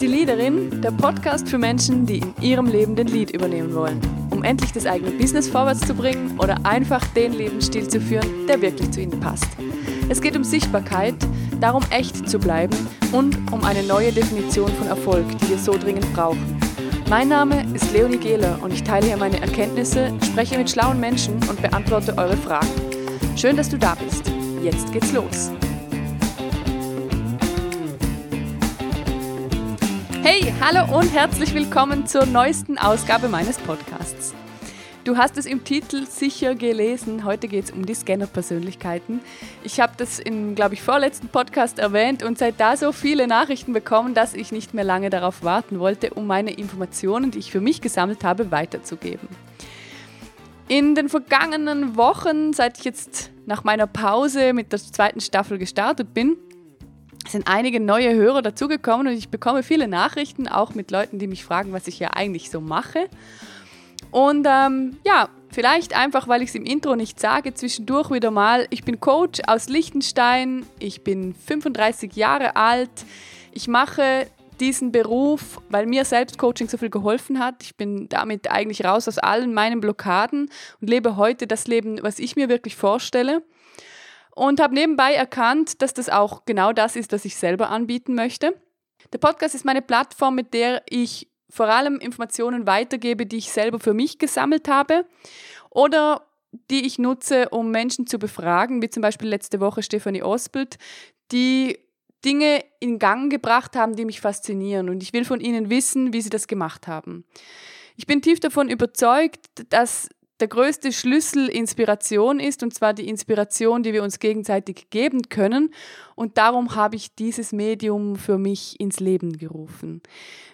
die Leaderin, der Podcast für Menschen, die in ihrem Leben den Lead übernehmen wollen, um endlich das eigene Business vorwärts zu bringen oder einfach den Lebensstil zu führen, der wirklich zu ihnen passt. Es geht um Sichtbarkeit, darum echt zu bleiben und um eine neue Definition von Erfolg, die wir so dringend brauchen. Mein Name ist Leonie Gehler und ich teile hier meine Erkenntnisse, spreche mit schlauen Menschen und beantworte eure Fragen. Schön, dass du da bist. Jetzt geht's los. Hey, hallo und herzlich willkommen zur neuesten Ausgabe meines Podcasts. Du hast es im Titel sicher gelesen. Heute geht es um die Scanner-Persönlichkeiten. Ich habe das im, glaube ich, vorletzten Podcast erwähnt und seit da so viele Nachrichten bekommen, dass ich nicht mehr lange darauf warten wollte, um meine Informationen, die ich für mich gesammelt habe, weiterzugeben. In den vergangenen Wochen, seit ich jetzt nach meiner Pause mit der zweiten Staffel gestartet bin, sind einige neue Hörer dazugekommen und ich bekomme viele Nachrichten, auch mit Leuten, die mich fragen, was ich ja eigentlich so mache. Und ähm, ja, vielleicht einfach, weil ich es im Intro nicht sage, zwischendurch wieder mal. Ich bin Coach aus Liechtenstein, ich bin 35 Jahre alt, ich mache diesen Beruf, weil mir selbst Coaching so viel geholfen hat. Ich bin damit eigentlich raus aus allen meinen Blockaden und lebe heute das Leben, was ich mir wirklich vorstelle und habe nebenbei erkannt, dass das auch genau das ist, was ich selber anbieten möchte. Der Podcast ist meine Plattform, mit der ich vor allem Informationen weitergebe, die ich selber für mich gesammelt habe oder die ich nutze, um Menschen zu befragen, wie zum Beispiel letzte Woche Stefanie Osbild, die Dinge in Gang gebracht haben, die mich faszinieren. Und ich will von ihnen wissen, wie sie das gemacht haben. Ich bin tief davon überzeugt, dass der größte Schlüssel Inspiration ist, und zwar die Inspiration, die wir uns gegenseitig geben können. Und darum habe ich dieses Medium für mich ins Leben gerufen.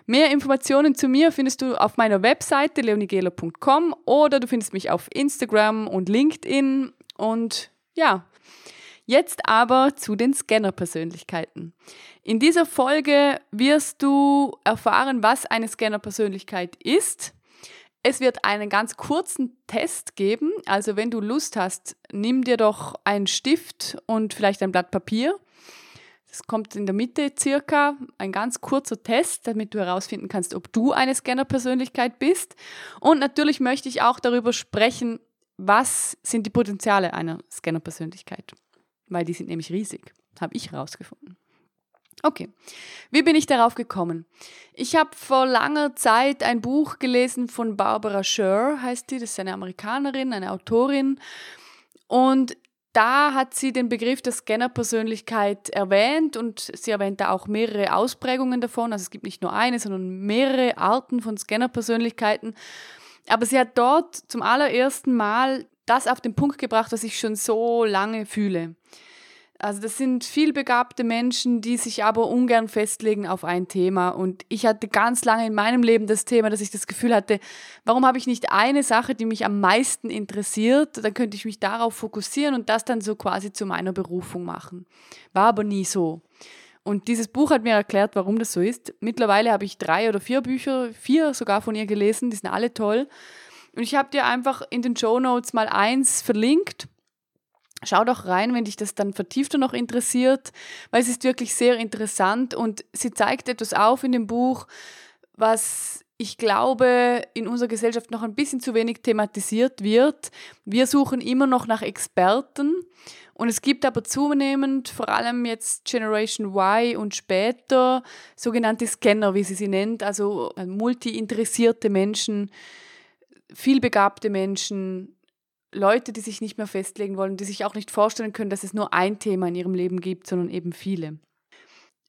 Mehr Informationen zu mir findest du auf meiner Webseite leonigela.com oder du findest mich auf Instagram und LinkedIn. Und ja, jetzt aber zu den Scanner-Persönlichkeiten. In dieser Folge wirst du erfahren, was eine Scanner-Persönlichkeit ist es wird einen ganz kurzen Test geben. Also wenn du Lust hast, nimm dir doch einen Stift und vielleicht ein Blatt Papier. Das kommt in der Mitte circa, ein ganz kurzer Test, damit du herausfinden kannst, ob du eine Scanner-Persönlichkeit bist. Und natürlich möchte ich auch darüber sprechen, was sind die Potenziale einer Scanner-Persönlichkeit. Weil die sind nämlich riesig, habe ich herausgefunden. Okay, wie bin ich darauf gekommen? Ich habe vor langer Zeit ein Buch gelesen von Barbara Scher, heißt die, das ist eine Amerikanerin, eine Autorin. Und da hat sie den Begriff der Scanner-Persönlichkeit erwähnt und sie erwähnt da auch mehrere Ausprägungen davon. Also es gibt nicht nur eine, sondern mehrere Arten von Scanner-Persönlichkeiten. Aber sie hat dort zum allerersten Mal das auf den Punkt gebracht, was ich schon so lange fühle. Also das sind vielbegabte Menschen, die sich aber ungern festlegen auf ein Thema. Und ich hatte ganz lange in meinem Leben das Thema, dass ich das Gefühl hatte, warum habe ich nicht eine Sache, die mich am meisten interessiert? Dann könnte ich mich darauf fokussieren und das dann so quasi zu meiner Berufung machen. War aber nie so. Und dieses Buch hat mir erklärt, warum das so ist. Mittlerweile habe ich drei oder vier Bücher, vier sogar von ihr gelesen, die sind alle toll. Und ich habe dir einfach in den Show Notes mal eins verlinkt Schau doch rein, wenn dich das dann vertiefter noch interessiert, weil es ist wirklich sehr interessant und sie zeigt etwas auf in dem Buch, was ich glaube, in unserer Gesellschaft noch ein bisschen zu wenig thematisiert wird. Wir suchen immer noch nach Experten und es gibt aber zunehmend, vor allem jetzt Generation Y und später, sogenannte Scanner, wie sie sie nennt, also multi-interessierte Menschen, vielbegabte Menschen, Leute, die sich nicht mehr festlegen wollen, die sich auch nicht vorstellen können, dass es nur ein Thema in ihrem Leben gibt, sondern eben viele.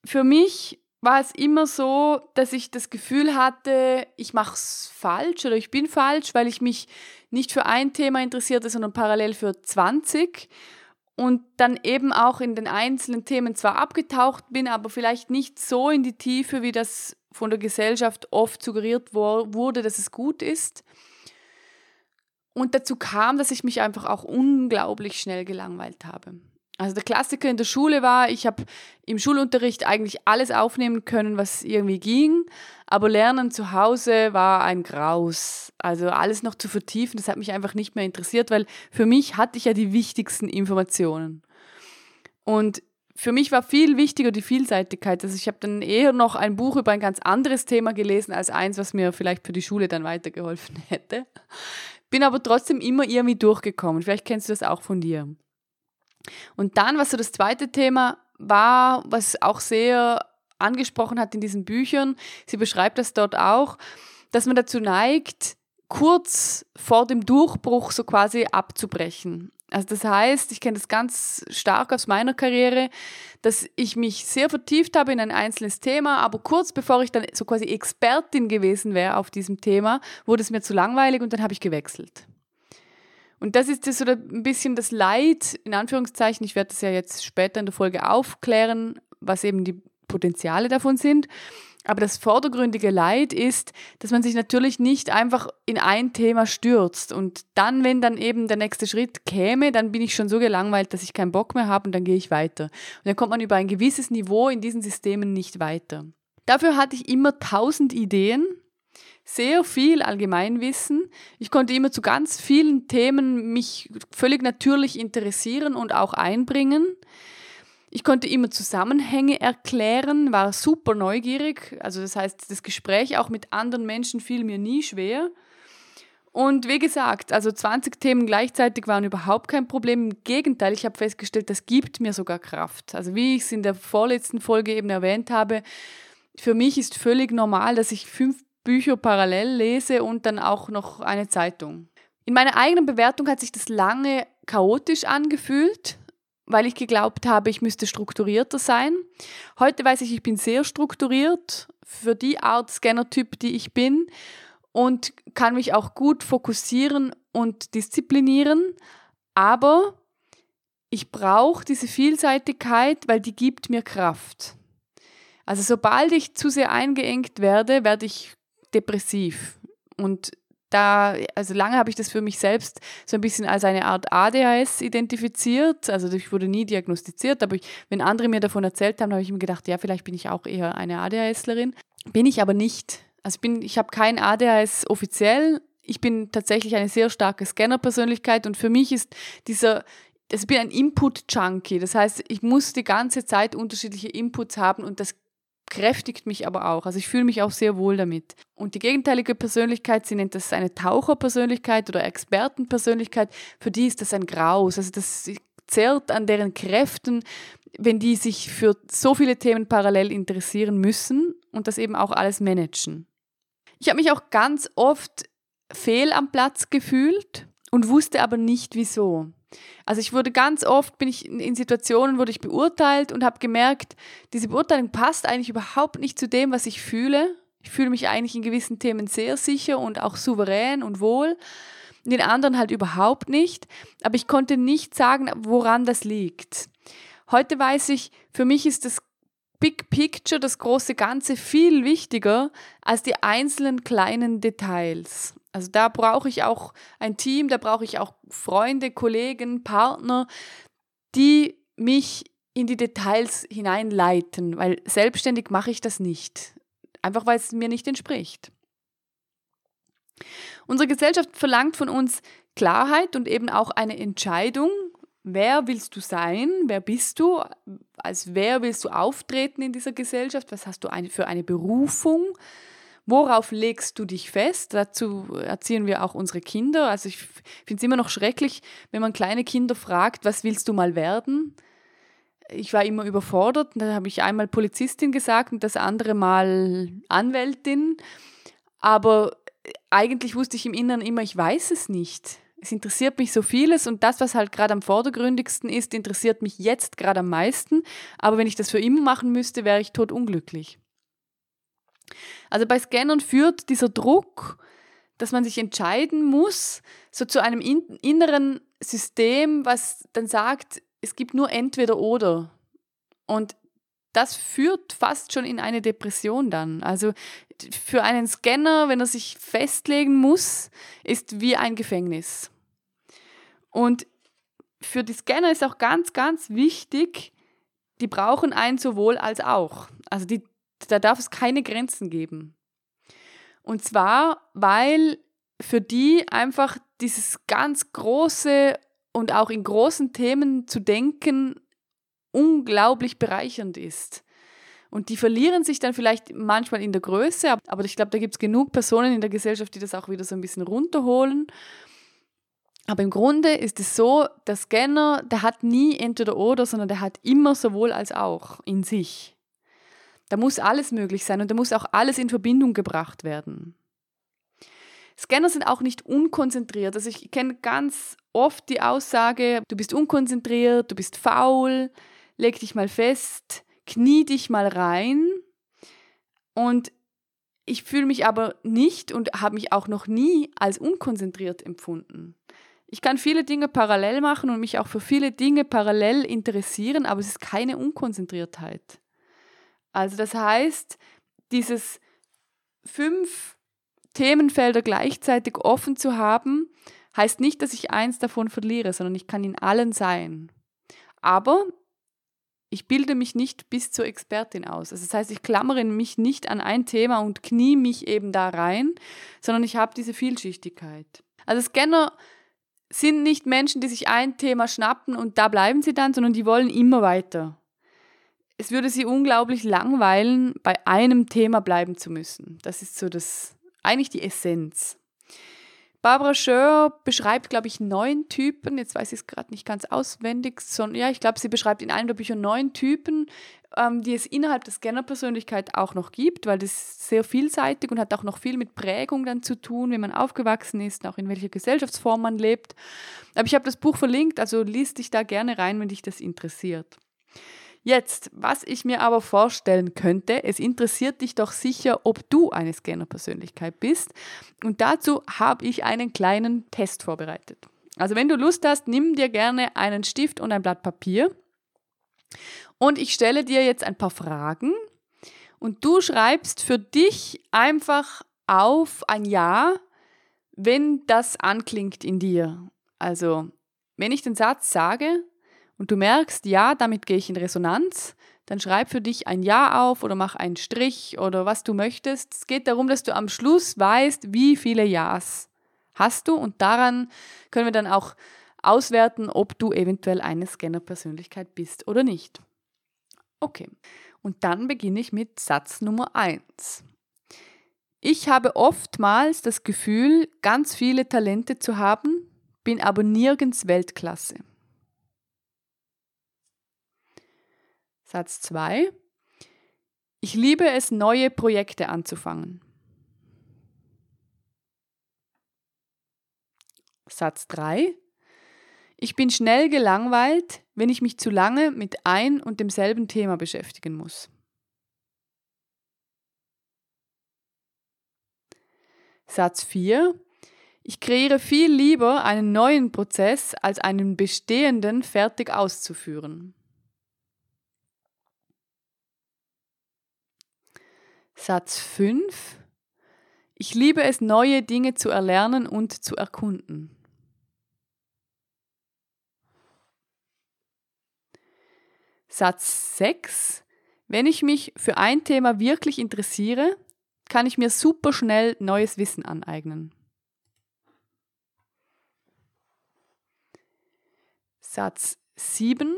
Für mich war es immer so, dass ich das Gefühl hatte, ich mache es falsch oder ich bin falsch, weil ich mich nicht für ein Thema interessierte, sondern parallel für 20 und dann eben auch in den einzelnen Themen zwar abgetaucht bin, aber vielleicht nicht so in die Tiefe, wie das von der Gesellschaft oft suggeriert wurde, dass es gut ist. Und dazu kam, dass ich mich einfach auch unglaublich schnell gelangweilt habe. Also der Klassiker in der Schule war, ich habe im Schulunterricht eigentlich alles aufnehmen können, was irgendwie ging, aber Lernen zu Hause war ein Graus. Also alles noch zu vertiefen, das hat mich einfach nicht mehr interessiert, weil für mich hatte ich ja die wichtigsten Informationen. Und für mich war viel wichtiger die Vielseitigkeit. Also ich habe dann eher noch ein Buch über ein ganz anderes Thema gelesen, als eins, was mir vielleicht für die Schule dann weitergeholfen hätte. Bin aber trotzdem immer irgendwie durchgekommen. Vielleicht kennst du das auch von dir. Und dann, was so das zweite Thema war, was auch sehr angesprochen hat in diesen Büchern, sie beschreibt das dort auch, dass man dazu neigt, kurz vor dem Durchbruch so quasi abzubrechen. Also das heißt, ich kenne das ganz stark aus meiner Karriere, dass ich mich sehr vertieft habe in ein einzelnes Thema, aber kurz bevor ich dann so quasi Expertin gewesen wäre auf diesem Thema, wurde es mir zu langweilig und dann habe ich gewechselt. Und das ist so ein bisschen das Leid, in Anführungszeichen, ich werde das ja jetzt später in der Folge aufklären, was eben die Potenziale davon sind. Aber das vordergründige Leid ist, dass man sich natürlich nicht einfach in ein Thema stürzt. Und dann, wenn dann eben der nächste Schritt käme, dann bin ich schon so gelangweilt, dass ich keinen Bock mehr habe und dann gehe ich weiter. Und dann kommt man über ein gewisses Niveau in diesen Systemen nicht weiter. Dafür hatte ich immer tausend Ideen, sehr viel Allgemeinwissen. Ich konnte immer zu ganz vielen Themen mich völlig natürlich interessieren und auch einbringen. Ich konnte immer Zusammenhänge erklären, war super neugierig. Also das heißt, das Gespräch auch mit anderen Menschen fiel mir nie schwer. Und wie gesagt, also 20 Themen gleichzeitig waren überhaupt kein Problem. Im Gegenteil, ich habe festgestellt, das gibt mir sogar Kraft. Also wie ich es in der vorletzten Folge eben erwähnt habe, für mich ist völlig normal, dass ich fünf Bücher parallel lese und dann auch noch eine Zeitung. In meiner eigenen Bewertung hat sich das lange chaotisch angefühlt weil ich geglaubt habe, ich müsste strukturierter sein. Heute weiß ich, ich bin sehr strukturiert für die Art Scanner-Typ, die ich bin und kann mich auch gut fokussieren und disziplinieren. Aber ich brauche diese Vielseitigkeit, weil die gibt mir Kraft. Also sobald ich zu sehr eingeengt werde, werde ich depressiv. Und da, also lange habe ich das für mich selbst so ein bisschen als eine Art ADHS identifiziert. Also ich wurde nie diagnostiziert, aber ich, wenn andere mir davon erzählt haben, habe ich mir gedacht, ja, vielleicht bin ich auch eher eine ADHSlerin. Bin ich aber nicht. Also ich, bin, ich habe kein ADHS offiziell. Ich bin tatsächlich eine sehr starke Scanner-Persönlichkeit und für mich ist dieser ich bin ein Input-Junkie. Das heißt, ich muss die ganze Zeit unterschiedliche Inputs haben und das kräftigt mich aber auch. Also ich fühle mich auch sehr wohl damit. Und die gegenteilige Persönlichkeit, sie nennt das eine Taucherpersönlichkeit oder Expertenpersönlichkeit, für die ist das ein Graus. Also das zerrt an deren Kräften, wenn die sich für so viele Themen parallel interessieren müssen und das eben auch alles managen. Ich habe mich auch ganz oft fehl am Platz gefühlt und wusste aber nicht wieso. Also ich wurde ganz oft, bin ich in Situationen, wurde ich beurteilt und habe gemerkt, diese Beurteilung passt eigentlich überhaupt nicht zu dem, was ich fühle. Ich fühle mich eigentlich in gewissen Themen sehr sicher und auch souverän und wohl. In den anderen halt überhaupt nicht. Aber ich konnte nicht sagen, woran das liegt. Heute weiß ich, für mich ist das Big Picture, das große Ganze, viel wichtiger als die einzelnen kleinen Details. Also da brauche ich auch ein Team, da brauche ich auch Freunde, Kollegen, Partner, die mich in die Details hineinleiten, weil selbstständig mache ich das nicht. Einfach weil es mir nicht entspricht. Unsere Gesellschaft verlangt von uns Klarheit und eben auch eine Entscheidung. Wer willst du sein? Wer bist du? Als wer willst du auftreten in dieser Gesellschaft? Was hast du für eine Berufung? Worauf legst du dich fest? Dazu erziehen wir auch unsere Kinder. Also ich finde es immer noch schrecklich, wenn man kleine Kinder fragt, was willst du mal werden? Ich war immer überfordert. Da habe ich einmal Polizistin gesagt und das andere Mal Anwältin. Aber eigentlich wusste ich im Inneren immer, ich weiß es nicht. Es interessiert mich so vieles und das, was halt gerade am vordergründigsten ist, interessiert mich jetzt gerade am meisten. Aber wenn ich das für immer machen müsste, wäre ich totunglücklich. Also bei Scannern führt dieser Druck, dass man sich entscheiden muss, so zu einem inneren System, was dann sagt, es gibt nur entweder oder. Und das führt fast schon in eine Depression dann. Also für einen Scanner, wenn er sich festlegen muss, ist wie ein Gefängnis. Und für die Scanner ist auch ganz, ganz wichtig, die brauchen einen sowohl als auch. Also die da darf es keine Grenzen geben. Und zwar, weil für die einfach dieses ganz große und auch in großen Themen zu denken unglaublich bereichernd ist. Und die verlieren sich dann vielleicht manchmal in der Größe, aber ich glaube, da gibt es genug Personen in der Gesellschaft, die das auch wieder so ein bisschen runterholen. Aber im Grunde ist es so, der Scanner, der hat nie entweder oder, sondern der hat immer sowohl als auch in sich. Da muss alles möglich sein und da muss auch alles in Verbindung gebracht werden. Scanner sind auch nicht unkonzentriert. Also ich kenne ganz oft die Aussage, du bist unkonzentriert, du bist faul, leg dich mal fest, knie dich mal rein. Und ich fühle mich aber nicht und habe mich auch noch nie als unkonzentriert empfunden. Ich kann viele Dinge parallel machen und mich auch für viele Dinge parallel interessieren, aber es ist keine Unkonzentriertheit. Also das heißt, dieses fünf Themenfelder gleichzeitig offen zu haben, heißt nicht, dass ich eins davon verliere, sondern ich kann in allen sein. Aber ich bilde mich nicht bis zur Expertin aus. Also das heißt, ich klammere mich nicht an ein Thema und knie mich eben da rein, sondern ich habe diese Vielschichtigkeit. Also Scanner sind nicht Menschen, die sich ein Thema schnappen und da bleiben sie dann, sondern die wollen immer weiter. Es würde sie unglaublich langweilen, bei einem Thema bleiben zu müssen. Das ist so das, eigentlich die Essenz. Barbara Schör beschreibt, glaube ich, neun Typen. Jetzt weiß ich es gerade nicht ganz auswendig, sondern ja, ich glaube, sie beschreibt in einem der Bücher neun Typen, ähm, die es innerhalb der Scanner-Persönlichkeit auch noch gibt, weil das ist sehr vielseitig und hat auch noch viel mit Prägung dann zu tun, wie man aufgewachsen ist, auch in welcher Gesellschaftsform man lebt. Aber ich habe das Buch verlinkt, also liest dich da gerne rein, wenn dich das interessiert. Jetzt, was ich mir aber vorstellen könnte, es interessiert dich doch sicher, ob du eine Scanner-Persönlichkeit bist. Und dazu habe ich einen kleinen Test vorbereitet. Also wenn du Lust hast, nimm dir gerne einen Stift und ein Blatt Papier. Und ich stelle dir jetzt ein paar Fragen und du schreibst für dich einfach auf ein Ja, wenn das anklingt in dir. Also, wenn ich den Satz sage, und du merkst, ja, damit gehe ich in Resonanz, dann schreib für dich ein Ja auf oder mach einen Strich oder was du möchtest. Es geht darum, dass du am Schluss weißt, wie viele Ja's hast du und daran können wir dann auch auswerten, ob du eventuell eine Scanner-Persönlichkeit bist oder nicht. Okay, und dann beginne ich mit Satz Nummer 1. Ich habe oftmals das Gefühl, ganz viele Talente zu haben, bin aber nirgends Weltklasse. Satz 2. Ich liebe es, neue Projekte anzufangen. Satz 3. Ich bin schnell gelangweilt, wenn ich mich zu lange mit ein und demselben Thema beschäftigen muss. Satz 4. Ich kreiere viel lieber einen neuen Prozess, als einen bestehenden fertig auszuführen. Satz 5. Ich liebe es, neue Dinge zu erlernen und zu erkunden. Satz 6. Wenn ich mich für ein Thema wirklich interessiere, kann ich mir super schnell neues Wissen aneignen. Satz 7.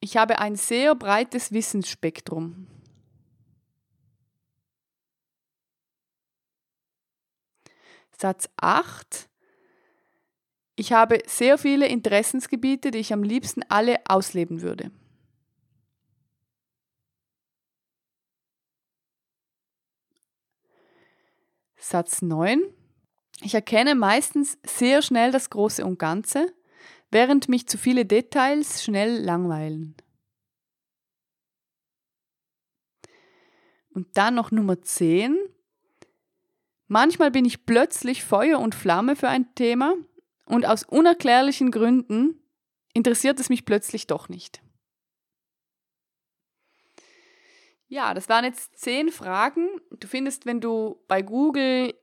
Ich habe ein sehr breites Wissensspektrum. Satz 8. Ich habe sehr viele Interessensgebiete, die ich am liebsten alle ausleben würde. Satz 9. Ich erkenne meistens sehr schnell das Große und Ganze, während mich zu viele Details schnell langweilen. Und dann noch Nummer 10. Manchmal bin ich plötzlich Feuer und Flamme für ein Thema und aus unerklärlichen Gründen interessiert es mich plötzlich doch nicht. Ja, das waren jetzt zehn Fragen. Du findest, wenn du bei Google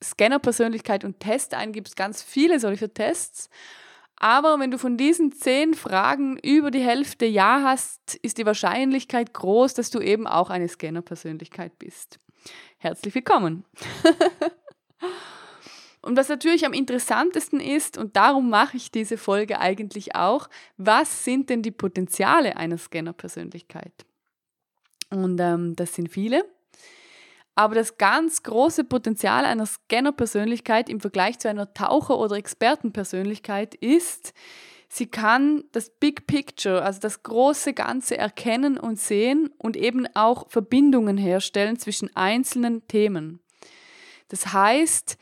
Scanner-Persönlichkeit und Test eingibst, ganz viele solcher Tests. Aber wenn du von diesen zehn Fragen über die Hälfte Ja hast, ist die Wahrscheinlichkeit groß, dass du eben auch eine Scanner-Persönlichkeit bist. Herzlich willkommen. Und was natürlich am interessantesten ist, und darum mache ich diese Folge eigentlich auch, was sind denn die Potenziale einer Scanner-Persönlichkeit? Und ähm, das sind viele. Aber das ganz große Potenzial einer Scanner-Persönlichkeit im Vergleich zu einer Taucher- oder Expertenpersönlichkeit ist, sie kann das Big Picture, also das große Ganze erkennen und sehen und eben auch Verbindungen herstellen zwischen einzelnen Themen. Das heißt,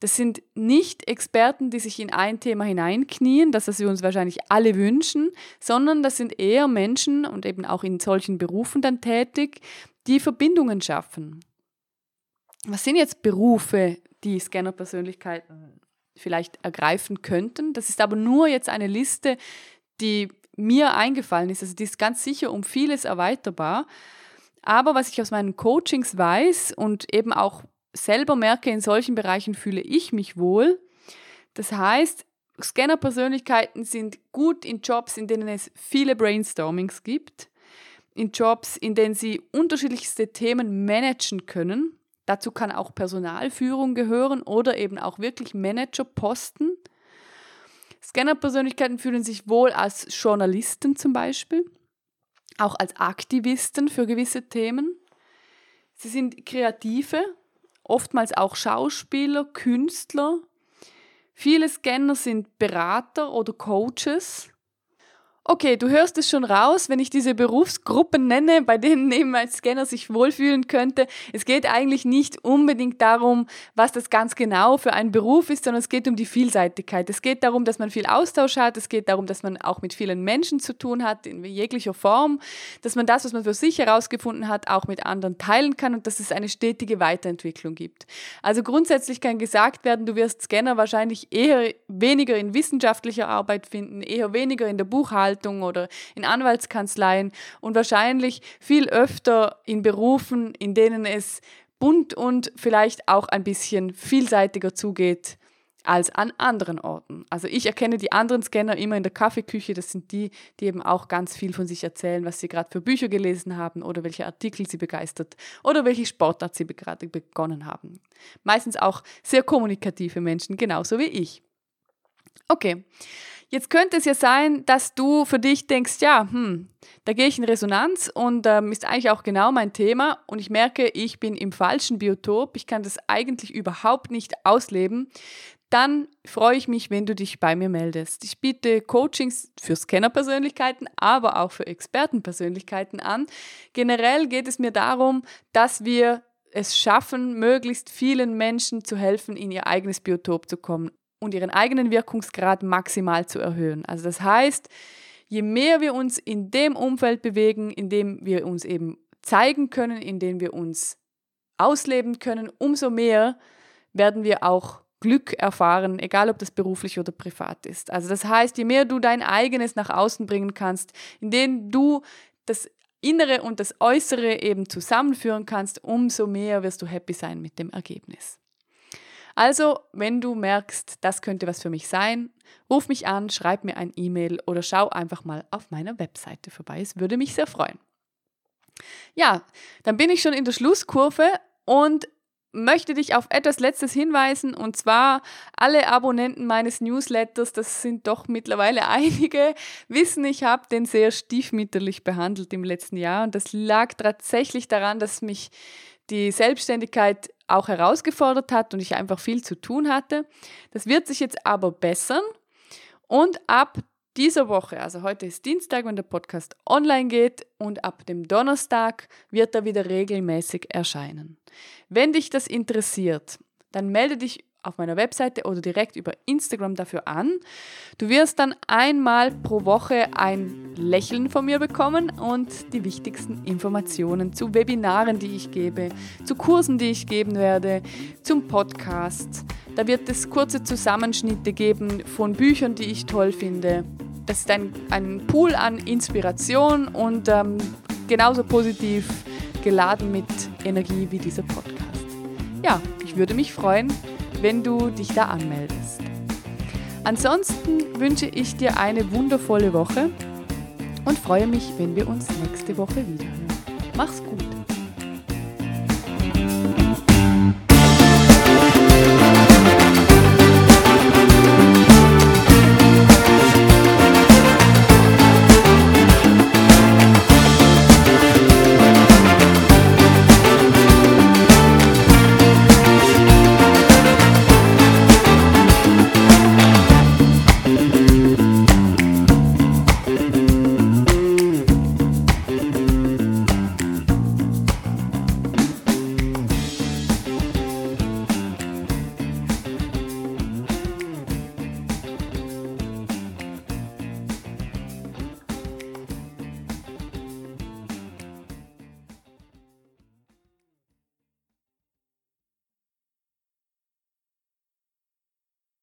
das sind nicht Experten, die sich in ein Thema hineinknien, das was wir uns wahrscheinlich alle wünschen, sondern das sind eher Menschen und eben auch in solchen Berufen dann tätig, die Verbindungen schaffen was sind jetzt Berufe, die Scanner-Persönlichkeiten vielleicht ergreifen könnten? Das ist aber nur jetzt eine Liste, die mir eingefallen ist. Also die ist ganz sicher um vieles erweiterbar. Aber was ich aus meinen Coachings weiß und eben auch selber merke, in solchen Bereichen fühle ich mich wohl. Das heißt, Scanner-Persönlichkeiten sind gut in Jobs, in denen es viele Brainstormings gibt, in Jobs, in denen sie unterschiedlichste Themen managen können Dazu kann auch Personalführung gehören oder eben auch wirklich Managerposten. Scanner-Persönlichkeiten fühlen sich wohl als Journalisten zum Beispiel, auch als Aktivisten für gewisse Themen. Sie sind Kreative, oftmals auch Schauspieler, Künstler. Viele Scanner sind Berater oder Coaches. Okay, du hörst es schon raus, wenn ich diese Berufsgruppen nenne, bei denen eben ein Scanner sich wohlfühlen könnte. Es geht eigentlich nicht unbedingt darum, was das ganz genau für ein Beruf ist, sondern es geht um die Vielseitigkeit. Es geht darum, dass man viel Austausch hat. Es geht darum, dass man auch mit vielen Menschen zu tun hat, in jeglicher Form. Dass man das, was man für sich herausgefunden hat, auch mit anderen teilen kann und dass es eine stetige Weiterentwicklung gibt. Also grundsätzlich kann gesagt werden, du wirst Scanner wahrscheinlich eher weniger in wissenschaftlicher Arbeit finden, eher weniger in der Buchhaltung, Buchhaltung oder in Anwaltskanzleien und wahrscheinlich viel öfter in Berufen, in denen es bunt und vielleicht auch ein bisschen vielseitiger zugeht als an anderen Orten. Also ich erkenne die anderen Scanner immer in der Kaffeeküche. Das sind die, die eben auch ganz viel von sich erzählen, was sie gerade für Bücher gelesen haben oder welche Artikel sie begeistert oder welche Sportart sie gerade begonnen haben. Meistens auch sehr kommunikative Menschen, genauso wie ich. Okay, Jetzt könnte es ja sein, dass du für dich denkst, ja, hm, da gehe ich in Resonanz und ähm, ist eigentlich auch genau mein Thema und ich merke, ich bin im falschen Biotop, ich kann das eigentlich überhaupt nicht ausleben. Dann freue ich mich, wenn du dich bei mir meldest. Ich biete Coachings für Scannerpersönlichkeiten, aber auch für Expertenpersönlichkeiten an. Generell geht es mir darum, dass wir es schaffen, möglichst vielen Menschen zu helfen, in ihr eigenes Biotop zu kommen und ihren eigenen Wirkungsgrad maximal zu erhöhen. Also das heißt, je mehr wir uns in dem Umfeld bewegen, in dem wir uns eben zeigen können, in dem wir uns ausleben können, umso mehr werden wir auch Glück erfahren, egal ob das beruflich oder privat ist. Also das heißt, je mehr du dein eigenes nach außen bringen kannst, indem du das Innere und das Äußere eben zusammenführen kannst, umso mehr wirst du happy sein mit dem Ergebnis. Also, wenn du merkst, das könnte was für mich sein, ruf mich an, schreib mir ein E-Mail oder schau einfach mal auf meiner Webseite vorbei. Es würde mich sehr freuen. Ja, dann bin ich schon in der Schlusskurve und möchte dich auf etwas Letztes hinweisen und zwar alle Abonnenten meines Newsletters, das sind doch mittlerweile einige, wissen, ich habe den sehr stiefmütterlich behandelt im letzten Jahr und das lag tatsächlich daran, dass mich die Selbstständigkeit auch herausgefordert hat und ich einfach viel zu tun hatte. Das wird sich jetzt aber bessern und ab dieser Woche, also heute ist Dienstag, wenn der Podcast online geht und ab dem Donnerstag wird er wieder regelmäßig erscheinen. Wenn dich das interessiert, dann melde dich auf meiner Webseite oder direkt über Instagram dafür an. Du wirst dann einmal pro Woche ein Lächeln von mir bekommen und die wichtigsten Informationen zu Webinaren, die ich gebe, zu Kursen, die ich geben werde, zum Podcast. Da wird es kurze Zusammenschnitte geben von Büchern, die ich toll finde. Das ist ein, ein Pool an Inspiration und ähm, genauso positiv geladen mit Energie wie dieser Podcast. Ja, ich würde mich freuen, wenn du dich da anmeldest. Ansonsten wünsche ich dir eine wundervolle Woche und freue mich, wenn wir uns nächste Woche wiederhören. Mach's gut!